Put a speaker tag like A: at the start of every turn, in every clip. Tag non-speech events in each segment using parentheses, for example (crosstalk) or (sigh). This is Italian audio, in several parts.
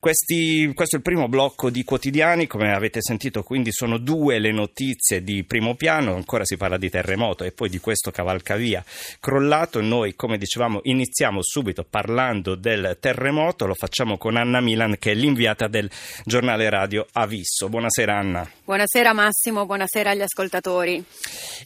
A: Questi, questo è il primo blocco di quotidiani, come avete sentito, quindi sono due le notizie di primo piano, ancora si parla di terremoto e poi di questo cavalcavia crollato. Noi, come dicevamo, iniziamo subito parlando del terremoto, lo facciamo con Anna Milan che è l'inviata del giornale radio Avisso. Buonasera Anna.
B: Buonasera Massimo, buonasera agli ascoltatori.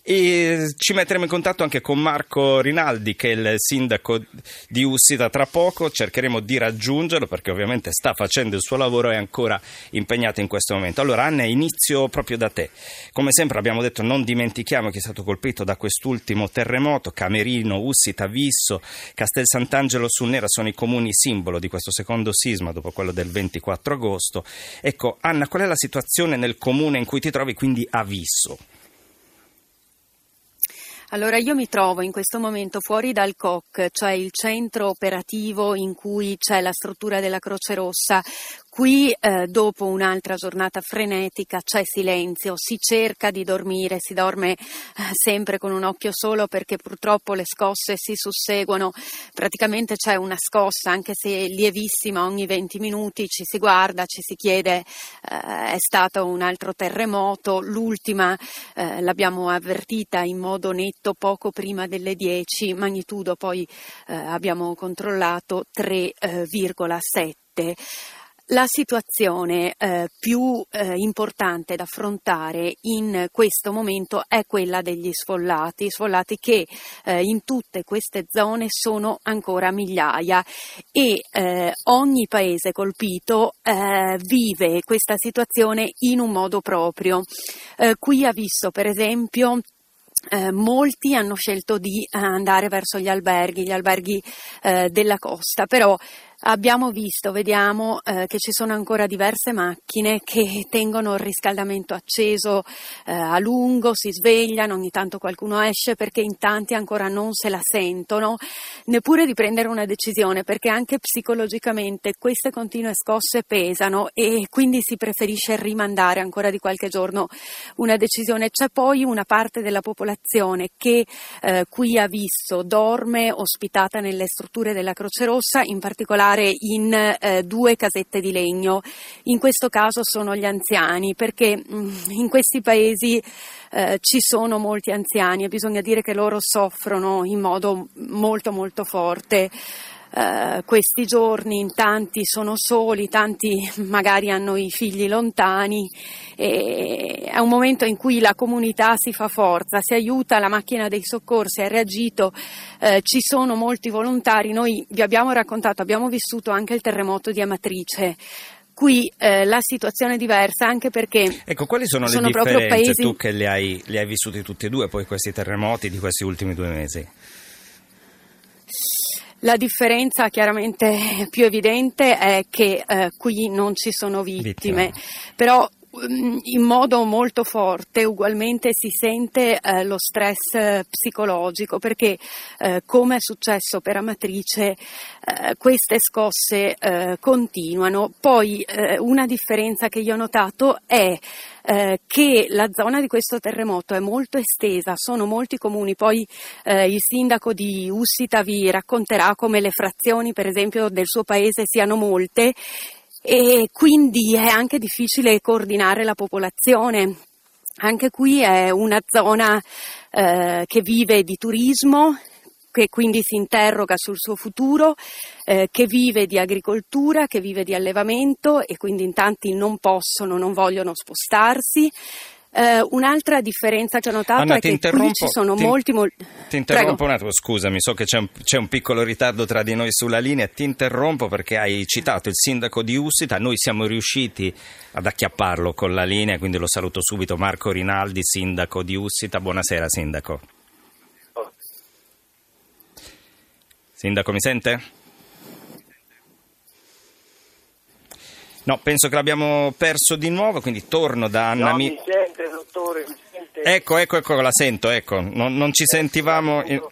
A: E ci metteremo in contatto anche con Marco Rinaldi che è il sindaco di Ussita tra poco, cercheremo di raggiungerlo perché ovviamente sta facendo facendo il suo lavoro è ancora impegnato in questo momento. Allora Anna, inizio proprio da te. Come sempre abbiamo detto non dimentichiamo chi è stato colpito da quest'ultimo terremoto, Camerino, Ussita, Visso, Castel Sant'Angelo sul Nera sono i comuni simbolo di questo secondo sisma dopo quello del 24 agosto. Ecco, Anna, qual è la situazione nel comune in cui ti trovi, quindi a Visso?
B: Allora io mi trovo in questo momento fuori dal COC, cioè il centro operativo in cui c'è la struttura della Croce Rossa, Qui eh, dopo un'altra giornata frenetica c'è silenzio, si cerca di dormire, si dorme eh, sempre con un occhio solo perché purtroppo le scosse si susseguono, praticamente c'è una scossa anche se lievissima ogni 20 minuti, ci si guarda, ci si chiede eh, è stato un altro terremoto, l'ultima eh, l'abbiamo avvertita in modo netto poco prima delle 10, magnitudo poi eh, abbiamo controllato 3,7. La situazione eh, più eh, importante da affrontare in questo momento è quella degli sfollati, sfollati che eh, in tutte queste zone sono ancora migliaia e eh, ogni paese colpito eh, vive questa situazione in un modo proprio. Eh, qui ha visto per esempio eh, molti hanno scelto di andare verso gli alberghi, gli alberghi eh, della costa, però Abbiamo visto, vediamo eh, che ci sono ancora diverse macchine che tengono il riscaldamento acceso eh, a lungo, si svegliano, ogni tanto qualcuno esce perché in tanti ancora non se la sentono, neppure di prendere una decisione perché anche psicologicamente queste continue scosse pesano e quindi si preferisce rimandare ancora di qualche giorno una decisione. C'è poi una parte della popolazione che eh, qui ha visto, dorme ospitata nelle strutture della Croce Rossa, in particolare stare in eh, due casette di legno. In questo caso sono gli anziani, perché mm, in questi paesi eh, ci sono molti anziani e bisogna dire che loro soffrono in modo molto molto forte. Uh, questi giorni in tanti sono soli, tanti magari hanno i figli lontani è un momento in cui la comunità si fa forza, si aiuta, la macchina dei soccorsi ha reagito, uh, ci sono molti volontari, noi vi abbiamo raccontato, abbiamo vissuto anche il terremoto di Amatrice, Qui eh, la situazione è diversa anche perché.
A: Ecco, quali sono, sono le differenze paesi... tu che li hai, li hai vissuti tutti e due, poi questi terremoti di questi ultimi due mesi?
B: La differenza chiaramente più evidente è che eh, qui non ci sono vittime, vittime. però in modo molto forte ugualmente si sente eh, lo stress psicologico perché eh, come è successo per Amatrice eh, queste scosse eh, continuano. Poi eh, una differenza che io ho notato è eh, che la zona di questo terremoto è molto estesa, sono molti comuni, poi eh, il sindaco di Ussita vi racconterà come le frazioni per esempio del suo paese siano molte e quindi è anche difficile coordinare la popolazione. Anche qui è una zona eh, che vive di turismo, che quindi si interroga sul suo futuro, eh, che vive di agricoltura, che vive di allevamento e quindi in tanti non possono, non vogliono spostarsi. Uh, un'altra differenza che ho notato
A: Anna,
B: è che qui ci sono
A: ti,
B: molti, molti...
A: Ti interrompo Prego. un attimo, scusami, so che c'è un, c'è un, piccolo ritardo tra di noi sulla linea, ti interrompo perché hai citato il sindaco di Ussita, noi siamo riusciti ad acchiapparlo con la linea, quindi lo saluto subito, Marco Rinaldi, sindaco di Ussita, buonasera sindaco. Sindaco, mi sente? No, penso che l'abbiamo perso di nuovo, quindi torno da Anna.
C: No, mi... mi dottore, mi sente.
A: Ecco, ecco, ecco, la sento, ecco. Non, non ci sentivamo. In...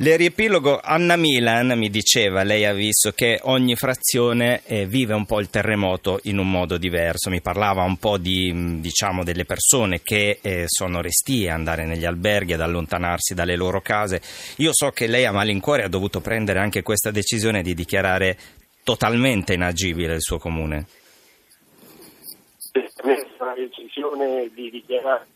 A: Le riepilogo, Anna Milan mi diceva, lei ha visto che ogni frazione eh, vive un po' il terremoto in un modo diverso, mi parlava un po' di, diciamo, delle persone che eh, sono restie ad andare negli alberghi, ad allontanarsi dalle loro case. Io so che lei a malincuore ha dovuto prendere anche questa decisione di dichiarare totalmente inagibile il suo comune.
C: La decisione di dichiarare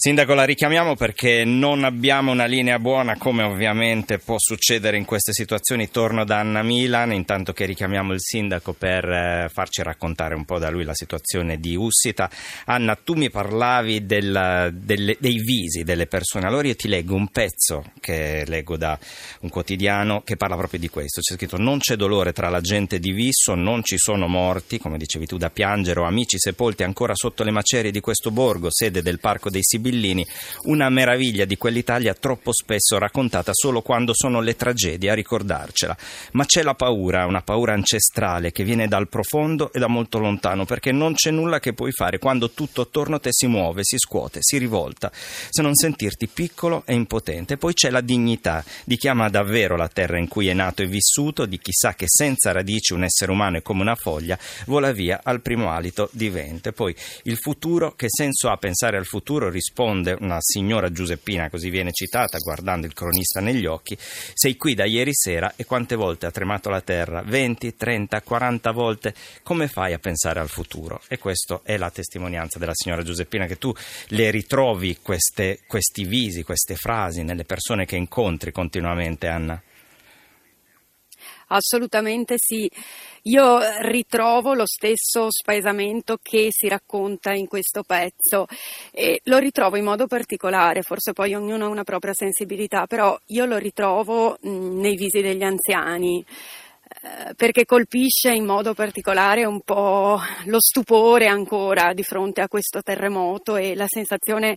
A: Sindaco, la richiamiamo perché non abbiamo una linea buona, come ovviamente può succedere in queste situazioni. Torno da Anna Milan, intanto che richiamiamo il sindaco per eh, farci raccontare un po' da lui la situazione di Ussita. Anna, tu mi parlavi del, delle, dei visi delle persone, allora io ti leggo un pezzo che leggo da un quotidiano che parla proprio di questo. C'è scritto non c'è dolore tra la gente di Visso, non ci sono morti, come dicevi tu, da piangere o amici sepolti ancora sotto le macerie di questo borgo, sede del Parco dei Sibillini Bellini, una meraviglia di quell'Italia troppo spesso raccontata solo quando sono le tragedie a ricordarcela. Ma c'è la paura, una paura ancestrale che viene dal profondo e da molto lontano, perché non c'è nulla che puoi fare quando tutto attorno a te si muove, si scuote, si rivolta, se non sentirti piccolo e impotente. Poi c'è la dignità di chi ama davvero la terra in cui è nato e vissuto, di chi sa che senza radici un essere umano è come una foglia, vola via al primo alito di vento. Poi il futuro, che senso ha pensare al futuro? Risponde una signora Giuseppina, così viene citata, guardando il cronista negli occhi. Sei qui da ieri sera e quante volte ha tremato la terra? 20, 30, 40 volte? Come fai a pensare al futuro? E questa è la testimonianza della signora Giuseppina, che tu le ritrovi queste, questi visi, queste frasi nelle persone che incontri continuamente, Anna?
B: Assolutamente sì. Io ritrovo lo stesso spaesamento che si racconta in questo pezzo e lo ritrovo in modo particolare, forse poi ognuno ha una propria sensibilità, però io lo ritrovo nei visi degli anziani. Eh, perché colpisce in modo particolare un po' lo stupore ancora di fronte a questo terremoto e la sensazione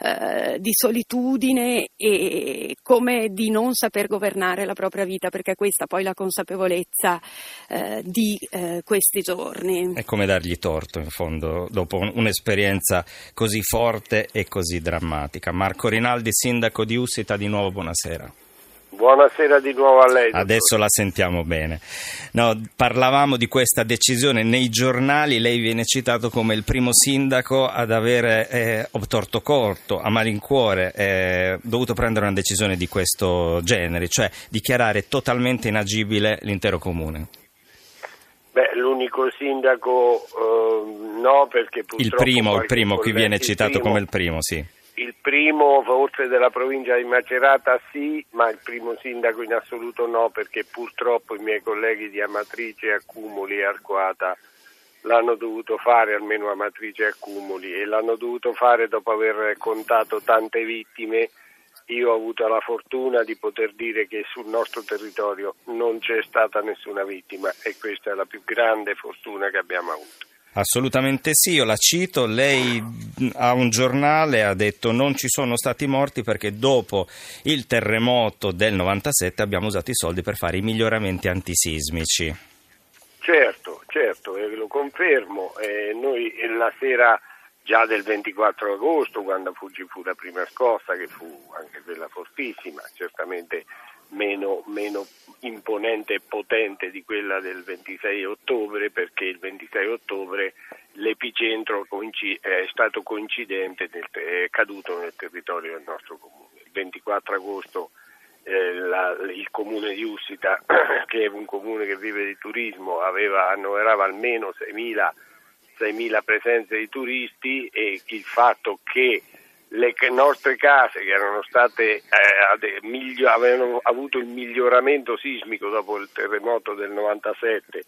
B: eh, di solitudine e come di non saper governare la propria vita, perché questa poi la consapevolezza eh, di eh, questi giorni.
A: È come dargli torto, in fondo, dopo un'esperienza così forte e così drammatica. Marco Rinaldi, sindaco di Ussita, di nuovo buonasera.
C: Buonasera di nuovo a lei.
A: Adesso la sentiamo bene. No, parlavamo di questa decisione nei giornali, lei viene citato come il primo sindaco ad avere eh, torto corto, a malincuore, eh, dovuto prendere una decisione di questo genere, cioè dichiarare totalmente inagibile l'intero comune.
C: Beh, l'unico sindaco eh, no, perché purtroppo...
A: Il primo, il primo, qui viene citato primo, come il primo, sì.
C: Il primo forse della provincia di Macerata sì, ma il primo sindaco in assoluto no, perché purtroppo i miei colleghi di Amatrice, Accumuli e Arquata l'hanno dovuto fare, almeno Amatrice e Accumuli, e l'hanno dovuto fare dopo aver contato tante vittime. Io ho avuto la fortuna di poter dire che sul nostro territorio non c'è stata nessuna vittima e questa è la più grande fortuna che abbiamo avuto.
A: Assolutamente sì, io la cito, lei a un giornale ha detto non ci sono stati morti perché dopo il terremoto del 97 abbiamo usato i soldi per fare i miglioramenti antisismici.
C: Certo, certo, e lo confermo, eh, noi la sera già del 24 agosto, quando Fuji fu la prima scossa, che fu anche quella fortissima, certamente meno, meno imponente e potente di quella del 26 ottobre perché il 26 ottobre l'epicentro è stato coincidente, è caduto nel territorio del nostro comune. Il 24 agosto eh, la, il comune di Ussita, (clears throat) che è un comune che vive di turismo, aveva, annoverava almeno 6.000, 6.000 presenze di turisti e il fatto che le nostre case che erano state, eh, miglio, avevano avuto il miglioramento sismico dopo il terremoto del 97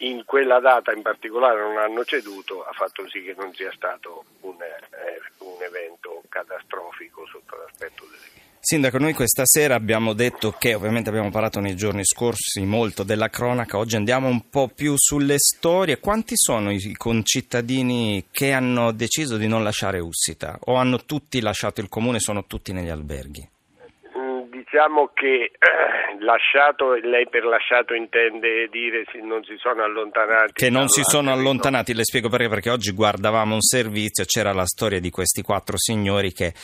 C: in quella data in particolare non hanno ceduto ha fatto sì che non sia stato un, eh, un evento catastrofico sotto l'aspetto delle vite.
A: Sindaco, noi questa sera abbiamo detto che ovviamente abbiamo parlato nei giorni scorsi molto della cronaca, oggi andiamo un po' più sulle storie. Quanti sono i concittadini che hanno deciso di non lasciare Ussita o hanno tutti lasciato il comune e sono tutti negli alberghi?
C: Diciamo che eh, lasciato, lei per lasciato intende dire che non si sono allontanati.
A: Che non si sono allontanati, le spiego perché, perché oggi guardavamo un servizio, c'era la storia di questi quattro signori che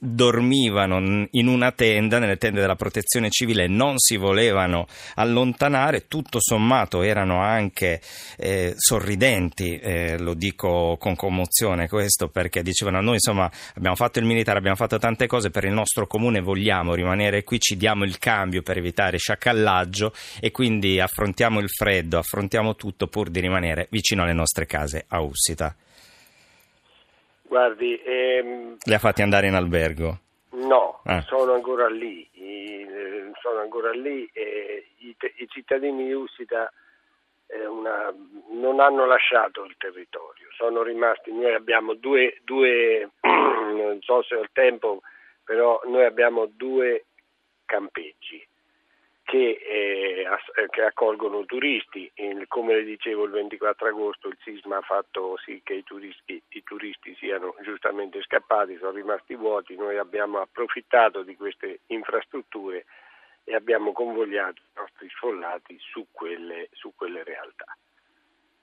A: dormivano in una tenda, nelle tende della protezione civile, non si volevano allontanare, tutto sommato erano anche eh, sorridenti, eh, lo dico con commozione questo, perché dicevano noi insomma abbiamo fatto il militare, abbiamo fatto tante cose per il nostro comune, vogliamo rimanere qui, ci diamo il cambio per evitare sciacallaggio e quindi affrontiamo il freddo, affrontiamo tutto pur di rimanere vicino alle nostre case a Ussita.
C: Guardi, ehm...
A: li ha fatti andare in albergo?
C: No, ah. sono ancora lì, sono ancora lì e i, i cittadini di Ussita una, non hanno lasciato il territorio, sono rimasti, noi abbiamo due, due (clears throat) non so se ho il tempo, però noi abbiamo due campeggi che, eh, che accolgono turisti. Il, come le dicevo il 24 agosto il sisma ha fatto sì che i turisti, i turisti siano giustamente scappati, sono rimasti vuoti, noi abbiamo approfittato di queste infrastrutture e abbiamo convogliato i nostri sfollati su quelle, su quelle realtà.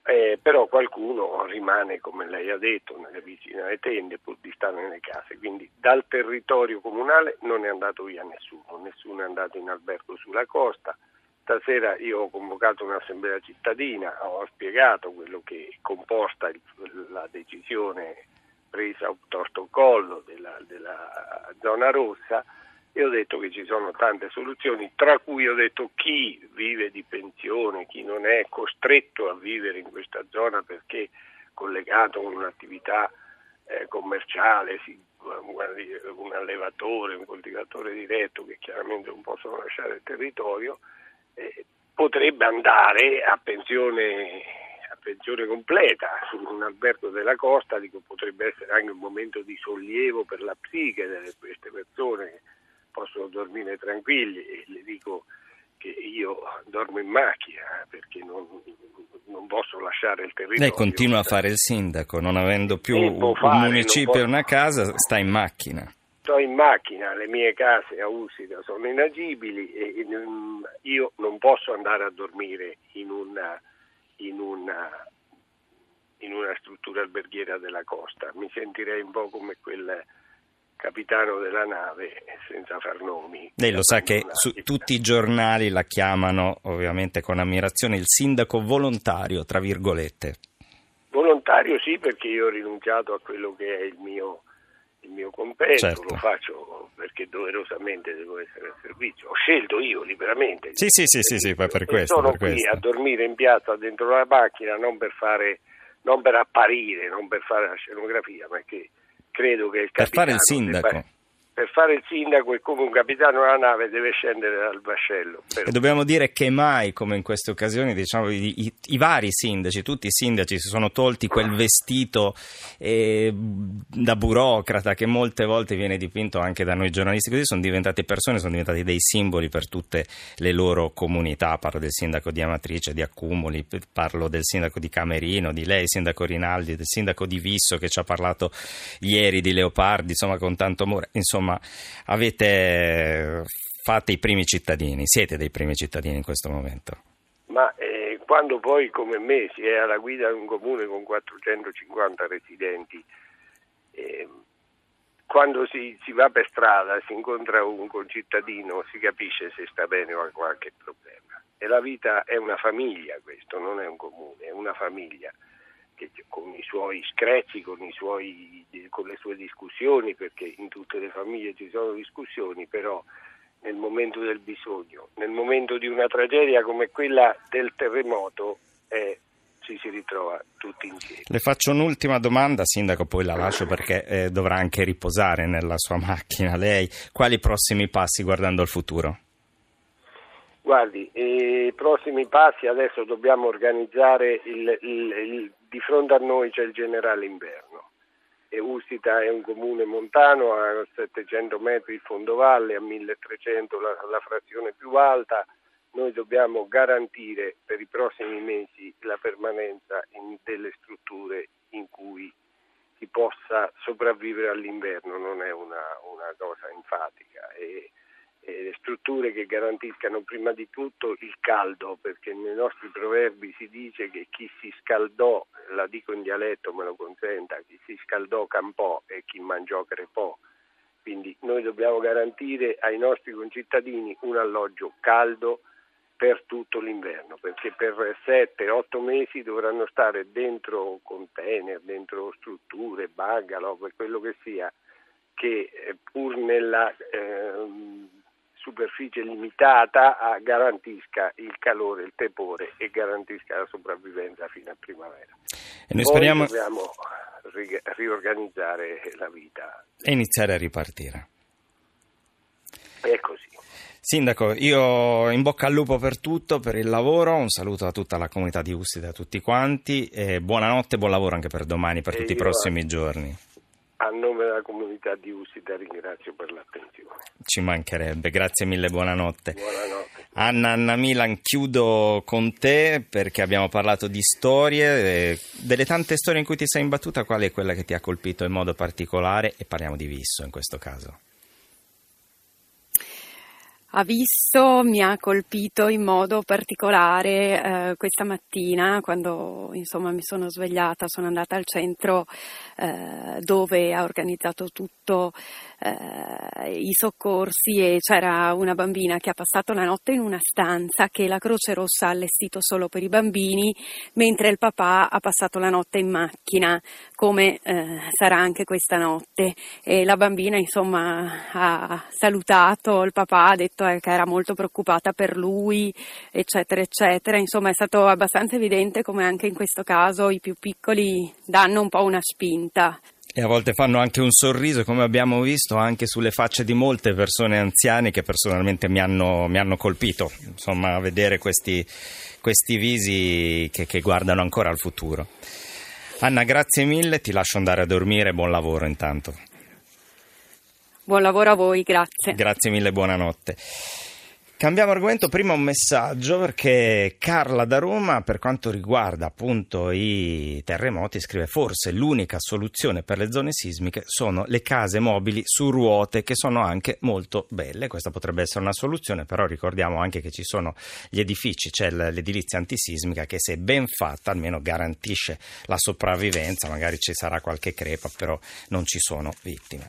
C: Eh, però qualcuno rimane, come lei ha detto, nelle vicine alle tende pur di stare nelle case, quindi dal territorio comunale non è andato via nessuno, nessuno è andato in albergo sulla costa. Stasera io ho convocato un'assemblea cittadina, ho spiegato quello che comporta il, la decisione presa a torto collo della, della zona rossa e ho detto che ci sono tante soluzioni, tra cui ho detto chi vive di pensione, chi non è costretto a vivere in questa zona perché collegato con un'attività eh, commerciale, un allevatore, un coltivatore diretto che chiaramente non possono lasciare il territorio, eh, potrebbe andare a pensione, pensione completa su un albergo della costa, dico, potrebbe essere anche un momento di sollievo per la psiche di queste persone possono dormire tranquilli e le dico che io dormo in macchina perché non, non posso lasciare il territorio.
A: Lei continua a fare il sindaco, non avendo più un fare, municipio e una casa, sta in macchina.
C: Sto in macchina, le mie case a Usida sono inagibili e io non posso andare a dormire in una, in una, in una struttura alberghiera della costa, mi sentirei un po' come quel capitano della nave senza far nomi.
A: Lei lo sa che su tutti i giornali la chiamano ovviamente con ammirazione il sindaco volontario, tra virgolette.
C: Volontario sì, perché io ho rinunciato a quello che è il mio, il mio compenso, certo. lo faccio perché doverosamente devo essere al servizio. Ho scelto io liberamente.
A: Sì, sì, sì, sì, sì, per questo.
C: Sono
A: per
C: qui
A: questo.
C: a dormire in piazza dentro la macchina non per fare, non per apparire, non per fare la scenografia, ma che credo che il
A: capitano... Per fare il sindaco. Debba,
C: per fare il sindaco e come un capitano della nave deve scendere dal vascello.
A: Però. E dobbiamo dire che mai, come in queste occasioni, diciamo, i, i, i, vari sindaci, tutti i sindaci si sono tolti quel vestito eh, da burocrata che molte volte viene dipinto anche da noi giornalisti, così sono diventate persone, sono diventati dei simboli per tutte le loro comunità. Parlo del sindaco di Amatrice, di Accumuli, parlo del sindaco di Camerino, di lei, sindaco Rinaldi, del sindaco di Visso che ci ha parlato ieri di Leopardi, insomma con tanto amore. Insomma, insomma avete fate i primi cittadini, siete dei primi cittadini in questo momento.
C: Ma eh, quando poi come me si è alla guida di un comune con 450 residenti, eh, quando si, si, va per strada, si incontra un concittadino, si capisce se sta bene o ha qualche problema. E la vita è una famiglia questo, non è un comune, è una famiglia che, con i suoi screzi, con, i suoi, con, le sue discussioni, perché in tutte le famiglie ci sono discussioni, però nel momento del bisogno, nel momento di una tragedia come quella del terremoto, eh, ci si ritrova tutti insieme.
A: Le faccio un'ultima domanda, Sindaco, poi la lascio perché eh, dovrà anche riposare nella sua macchina. Lei, quali prossimi passi guardando al futuro?
C: Guardi, i prossimi passi adesso dobbiamo organizzare il, il, il, di fronte a noi c'è il generale inverno e Usita è un comune montano a 700 metri il fondovalle, a 1300 la, la frazione più alta, noi dobbiamo garantire per i prossimi mesi la permanenza in delle strutture in cui si possa sopravvivere all'inverno, non è una, una cosa enfatica. E, strutture che garantiscano prima di tutto il caldo, perché nei nostri proverbi si dice che chi si scaldò, la dico in dialetto, me lo consenta, chi si scaldò campò e chi mangiò crepò. Quindi noi dobbiamo garantire ai nostri concittadini un alloggio caldo per tutto l'inverno, perché per 7-8 mesi dovranno stare dentro container, dentro strutture, bungalow, quello che sia, che eh, pur nella eh, superficie limitata garantisca il calore, il tepore e garantisca la sopravvivenza fino a primavera.
A: E noi speriamo...
C: Poi dobbiamo riorganizzare la vita.
A: E iniziare a ripartire.
C: È così.
A: Sindaco, io in bocca al lupo per tutto, per il lavoro, un saluto a tutta la comunità di Ustida, a tutti quanti buonanotte e buon lavoro anche per domani, per e tutti i prossimi giorni.
C: A nome della comunità di Usita ringrazio per l'attenzione.
A: Ci mancherebbe, grazie mille, buonanotte.
C: Buonanotte.
A: Anna Anna Milan, chiudo con te perché abbiamo parlato di storie, delle tante storie in cui ti sei imbattuta, qual è quella che ti ha colpito in modo particolare? E parliamo di Visso in questo caso
B: ha visto, mi ha colpito in modo particolare eh, questa mattina quando insomma, mi sono svegliata, sono andata al centro eh, dove ha organizzato tutto eh, i soccorsi e c'era una bambina che ha passato la notte in una stanza che la Croce Rossa ha allestito solo per i bambini, mentre il papà ha passato la notte in macchina, come eh, sarà anche questa notte. E la bambina insomma ha salutato il papà, ha detto eh, che era molto preoccupata per lui, eccetera, eccetera. Insomma è stato abbastanza evidente come anche in questo caso i più piccoli danno un po' una spinta
A: e a volte fanno anche un sorriso, come abbiamo visto anche sulle facce di molte persone anziane che personalmente mi hanno, mi hanno colpito. Insomma, vedere questi, questi visi che, che guardano ancora al futuro. Anna, grazie mille, ti lascio andare a dormire, buon lavoro intanto.
B: Buon lavoro a voi, grazie.
A: Grazie mille, buonanotte. Cambiamo argomento, prima un messaggio perché Carla da Roma per quanto riguarda appunto i terremoti scrive forse l'unica soluzione per le zone sismiche sono le case mobili su ruote che sono anche molto belle, questa potrebbe essere una soluzione però ricordiamo anche che ci sono gli edifici, c'è l'edilizia antisismica che se ben fatta almeno garantisce la sopravvivenza, magari ci sarà qualche crepa però non ci sono vittime.